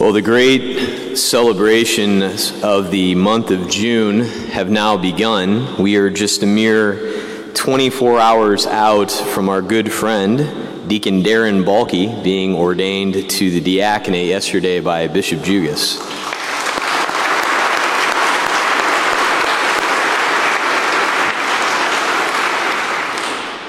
Well, the great celebrations of the month of June have now begun. We are just a mere 24 hours out from our good friend, Deacon Darren Balky, being ordained to the diaconate yesterday by Bishop Jugis.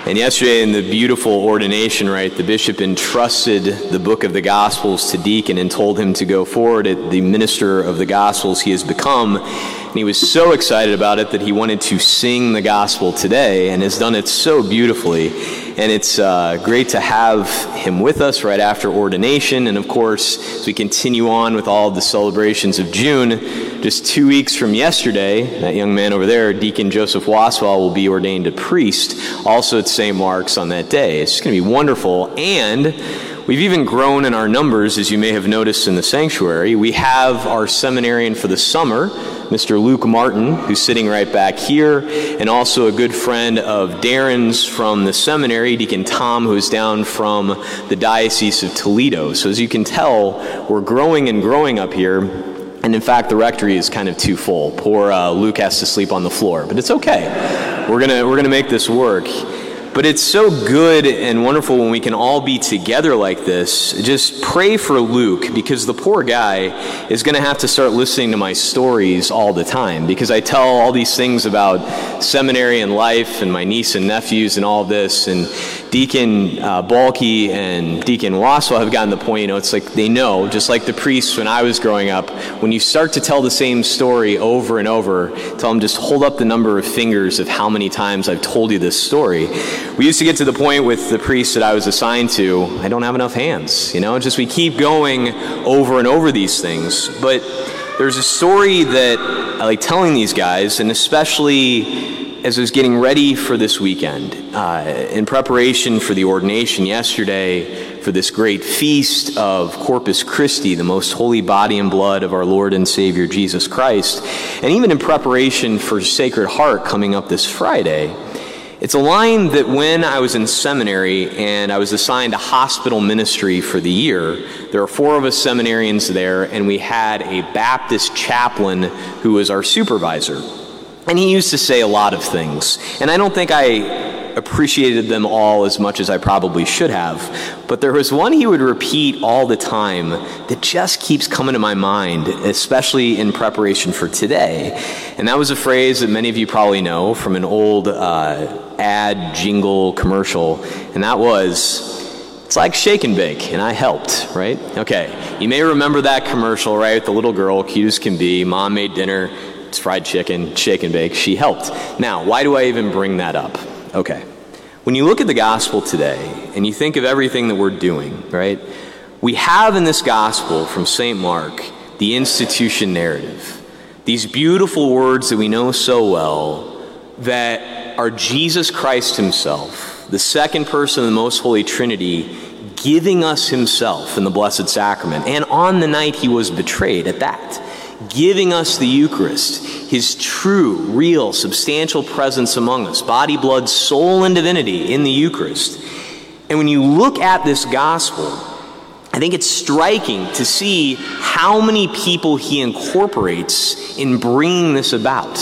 And yesterday, in the beautiful ordination rite, the bishop entrusted the book of the Gospels to Deacon and told him to go forward at the minister of the Gospels he has become. And he was so excited about it that he wanted to sing the Gospel today and has done it so beautifully. And it's uh, great to have him with us right after ordination. And of course, as we continue on with all the celebrations of June, just two weeks from yesterday, that young man over there, Deacon Joseph Waswell, will be ordained a priest, also at St. Mark's on that day. It's going to be wonderful. And We've even grown in our numbers, as you may have noticed in the sanctuary. We have our seminarian for the summer, Mr. Luke Martin, who's sitting right back here, and also a good friend of Darren's from the seminary, Deacon Tom, who's down from the Diocese of Toledo. So, as you can tell, we're growing and growing up here. And in fact, the rectory is kind of too full. Poor uh, Luke has to sleep on the floor, but it's okay. We're gonna we're gonna make this work. But it's so good and wonderful when we can all be together like this. Just pray for Luke because the poor guy is going to have to start listening to my stories all the time because I tell all these things about seminary and life and my niece and nephews and all this. And Deacon uh, Balky and Deacon Wassel have gotten the point, you know, it's like they know, just like the priests when I was growing up, when you start to tell the same story over and over, tell them just hold up the number of fingers of how many times I've told you this story. We used to get to the point with the priests that I was assigned to, I don't have enough hands, you know, just we keep going over and over these things. But there's a story that I like telling these guys, and especially as I was getting ready for this weekend, uh, in preparation for the ordination yesterday, for this great feast of Corpus Christi, the most holy body and blood of our Lord and Savior Jesus Christ, and even in preparation for Sacred Heart coming up this Friday, it's a line that when I was in seminary and I was assigned a hospital ministry for the year, there were four of us seminarians there, and we had a Baptist chaplain who was our supervisor. And he used to say a lot of things. And I don't think I appreciated them all as much as I probably should have. But there was one he would repeat all the time that just keeps coming to my mind, especially in preparation for today. And that was a phrase that many of you probably know from an old uh, ad, jingle, commercial. And that was, it's like shake and bake, and I helped, right? Okay, you may remember that commercial, right? The little girl, cute as can be, mom made dinner, fried chicken, shake and bake. She helped. Now, why do I even bring that up? Okay. When you look at the gospel today and you think of everything that we're doing, right? We have in this gospel from St. Mark the institution narrative. These beautiful words that we know so well that are Jesus Christ Himself, the second person of the most holy Trinity, giving us Himself in the Blessed Sacrament. And on the night He was betrayed, at that giving us the Eucharist, his true, real, substantial presence among us, body, blood, soul, and divinity in the Eucharist. And when you look at this gospel, I think it's striking to see how many people he incorporates in bringing this about.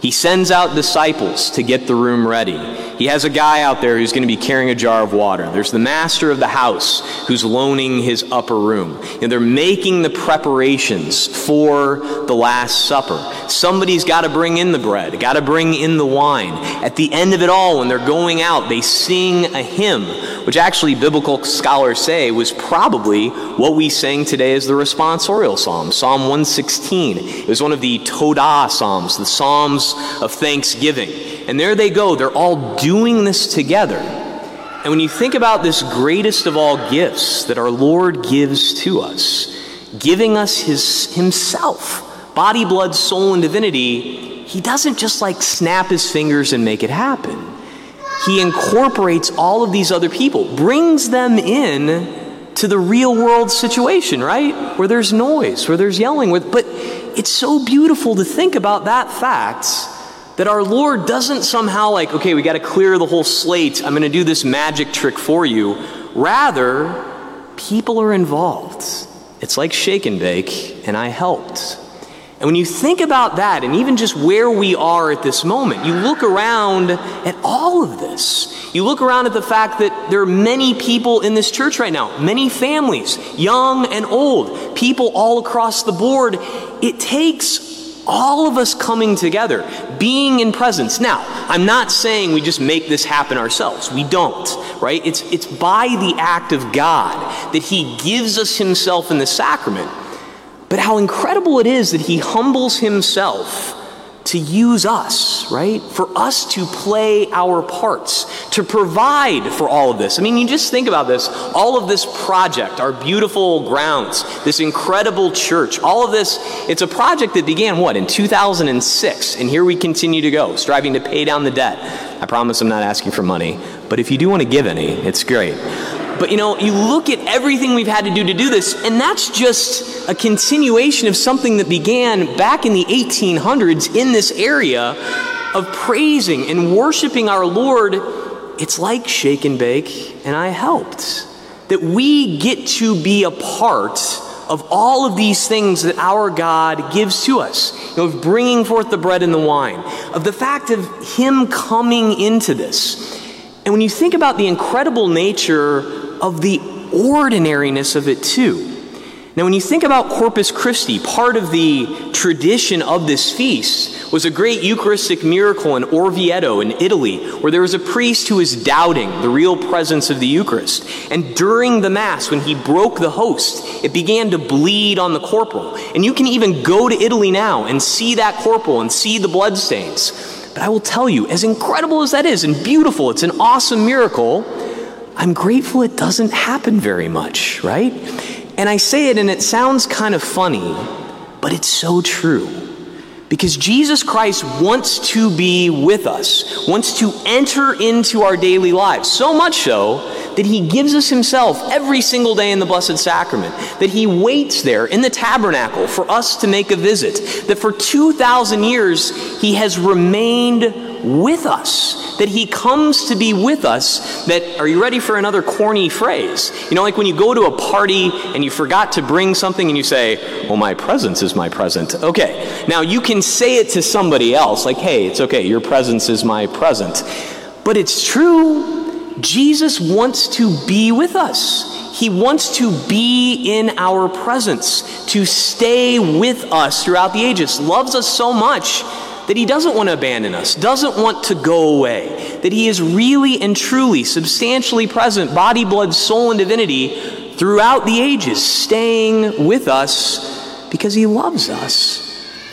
He sends out disciples to get the room ready. He has a guy out there who's going to be carrying a jar of water. There's the master of the house who's loaning his upper room. And they're making the preparations for the Last Supper. Somebody's got to bring in the bread, got to bring in the wine. At the end of it all, when they're going out, they sing a hymn, which actually biblical scholars say was probably what we sang today as the responsorial psalm, Psalm 116. It was one of the Todah psalms, the psalms of thanksgiving. And there they go. They're all doing this together. And when you think about this greatest of all gifts that our Lord gives to us, giving us his himself, body, blood, soul, and divinity, he doesn't just like snap his fingers and make it happen. He incorporates all of these other people, brings them in to the real world situation, right? Where there's noise, where there's yelling, but it's so beautiful to think about that fact that our Lord doesn't somehow like, okay, we got to clear the whole slate. I'm going to do this magic trick for you. Rather, people are involved. It's like shake and bake, and I helped. And when you think about that, and even just where we are at this moment, you look around at all of this. You look around at the fact that there are many people in this church right now, many families, young and old, people all across the board. It takes all of us coming together, being in presence. Now, I'm not saying we just make this happen ourselves. We don't, right? It's, it's by the act of God that He gives us Himself in the sacrament but how incredible it is that he humbles himself to use us, right? For us to play our parts, to provide for all of this. I mean, you just think about this all of this project, our beautiful grounds, this incredible church, all of this, it's a project that began, what, in 2006. And here we continue to go, striving to pay down the debt. I promise I'm not asking for money, but if you do want to give any, it's great. But you know, you look at everything we've had to do to do this, and that's just a continuation of something that began back in the 1800s in this area of praising and worshiping our Lord. It's like shake and bake, and I helped. That we get to be a part of all of these things that our God gives to us, you know, of bringing forth the bread and the wine, of the fact of Him coming into this. And when you think about the incredible nature of the ordinariness of it, too. Now, when you think about Corpus Christi, part of the tradition of this feast was a great Eucharistic miracle in Orvieto in Italy, where there was a priest who was doubting the real presence of the Eucharist. And during the Mass, when he broke the host, it began to bleed on the corporal. And you can even go to Italy now and see that corporal and see the bloodstains. But I will tell you, as incredible as that is and beautiful, it's an awesome miracle I'm grateful it doesn't happen very much, right? And I say it and it sounds kind of funny, but it's so true. Because Jesus Christ wants to be with us, wants to enter into our daily lives. So much so that he gives us himself every single day in the Blessed Sacrament, that he waits there in the tabernacle for us to make a visit, that for 2,000 years he has remained with us, that He comes to be with us. That, are you ready for another corny phrase? You know, like when you go to a party and you forgot to bring something and you say, Well, my presence is my present. Okay, now you can say it to somebody else, like, Hey, it's okay, your presence is my present. But it's true. Jesus wants to be with us. He wants to be in our presence, to stay with us throughout the ages. Loves us so much that He doesn't want to abandon us, doesn't want to go away, that He is really and truly, substantially present, body, blood, soul, and divinity throughout the ages, staying with us because He loves us.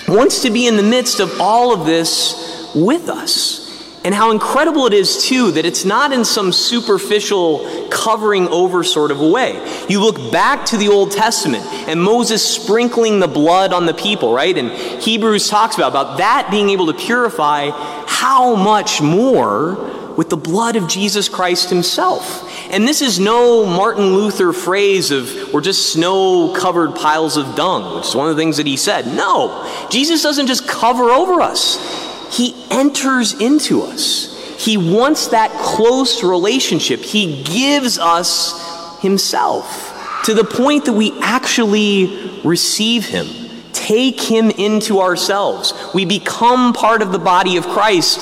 Wants to be in the midst of all of this with us. And how incredible it is, too, that it's not in some superficial covering over sort of a way. You look back to the Old Testament and Moses sprinkling the blood on the people, right? And Hebrews talks about, about that being able to purify how much more with the blood of Jesus Christ himself. And this is no Martin Luther phrase of we're just snow covered piles of dung, which is one of the things that he said. No, Jesus doesn't just cover over us. He enters into us. He wants that close relationship. He gives us Himself to the point that we actually receive Him, take Him into ourselves. We become part of the body of Christ.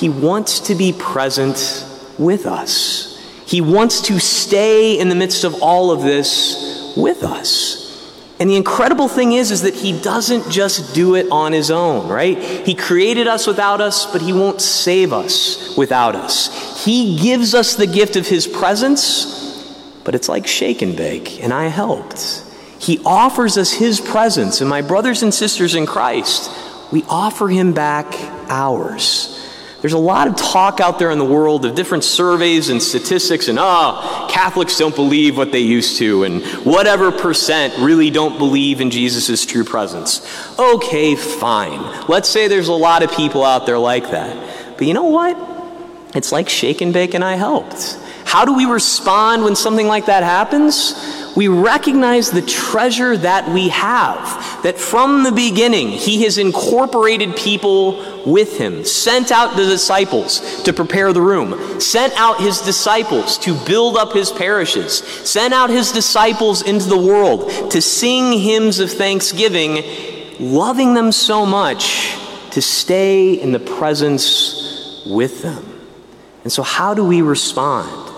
He wants to be present with us. He wants to stay in the midst of all of this with us. And the incredible thing is, is that he doesn't just do it on his own, right? He created us without us, but he won't save us without us. He gives us the gift of his presence, but it's like shake and bake, and I helped. He offers us his presence, and my brothers and sisters in Christ, we offer him back ours. There's a lot of talk out there in the world of different surveys and statistics, and ah, oh, Catholics don't believe what they used to, and whatever percent really don't believe in Jesus' true presence. Okay, fine. Let's say there's a lot of people out there like that. But you know what? It's like shake and bake, and I helped. How do we respond when something like that happens? We recognize the treasure that we have, that from the beginning, He has incorporated people with Him, sent out the disciples to prepare the room, sent out His disciples to build up His parishes, sent out His disciples into the world to sing hymns of thanksgiving, loving them so much to stay in the presence with them. And so, how do we respond?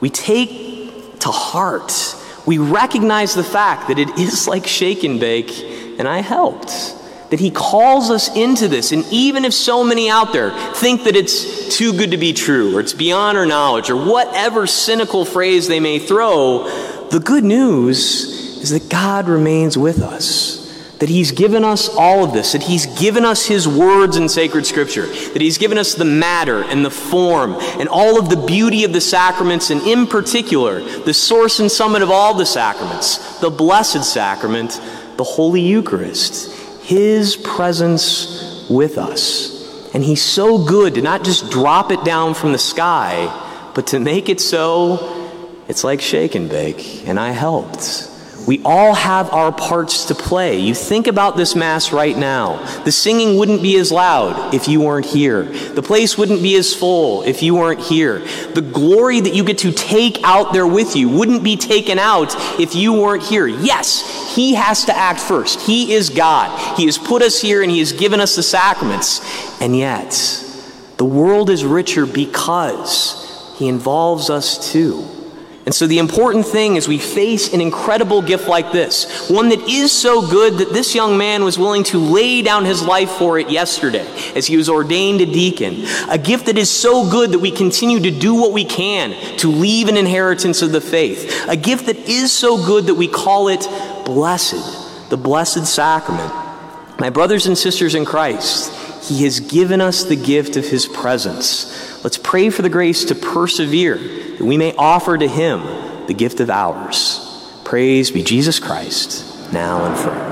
We take to heart we recognize the fact that it is like shake and bake, and I helped. That he calls us into this. And even if so many out there think that it's too good to be true, or it's beyond our knowledge, or whatever cynical phrase they may throw, the good news is that God remains with us that He's given us all of this, that He's given us His words in sacred Scripture, that He's given us the matter and the form and all of the beauty of the sacraments, and in particular, the source and summit of all the sacraments, the Blessed Sacrament, the Holy Eucharist, His presence with us. And He's so good to not just drop it down from the sky, but to make it so it's like shake and bake, and I helped. We all have our parts to play. You think about this Mass right now. The singing wouldn't be as loud if you weren't here. The place wouldn't be as full if you weren't here. The glory that you get to take out there with you wouldn't be taken out if you weren't here. Yes, He has to act first. He is God. He has put us here and He has given us the sacraments. And yet, the world is richer because He involves us too. And so, the important thing is we face an incredible gift like this, one that is so good that this young man was willing to lay down his life for it yesterday as he was ordained a deacon. A gift that is so good that we continue to do what we can to leave an inheritance of the faith. A gift that is so good that we call it blessed, the blessed sacrament. My brothers and sisters in Christ, he has given us the gift of his presence. Let's pray for the grace to persevere, that we may offer to him the gift of ours. Praise be Jesus Christ, now and forever.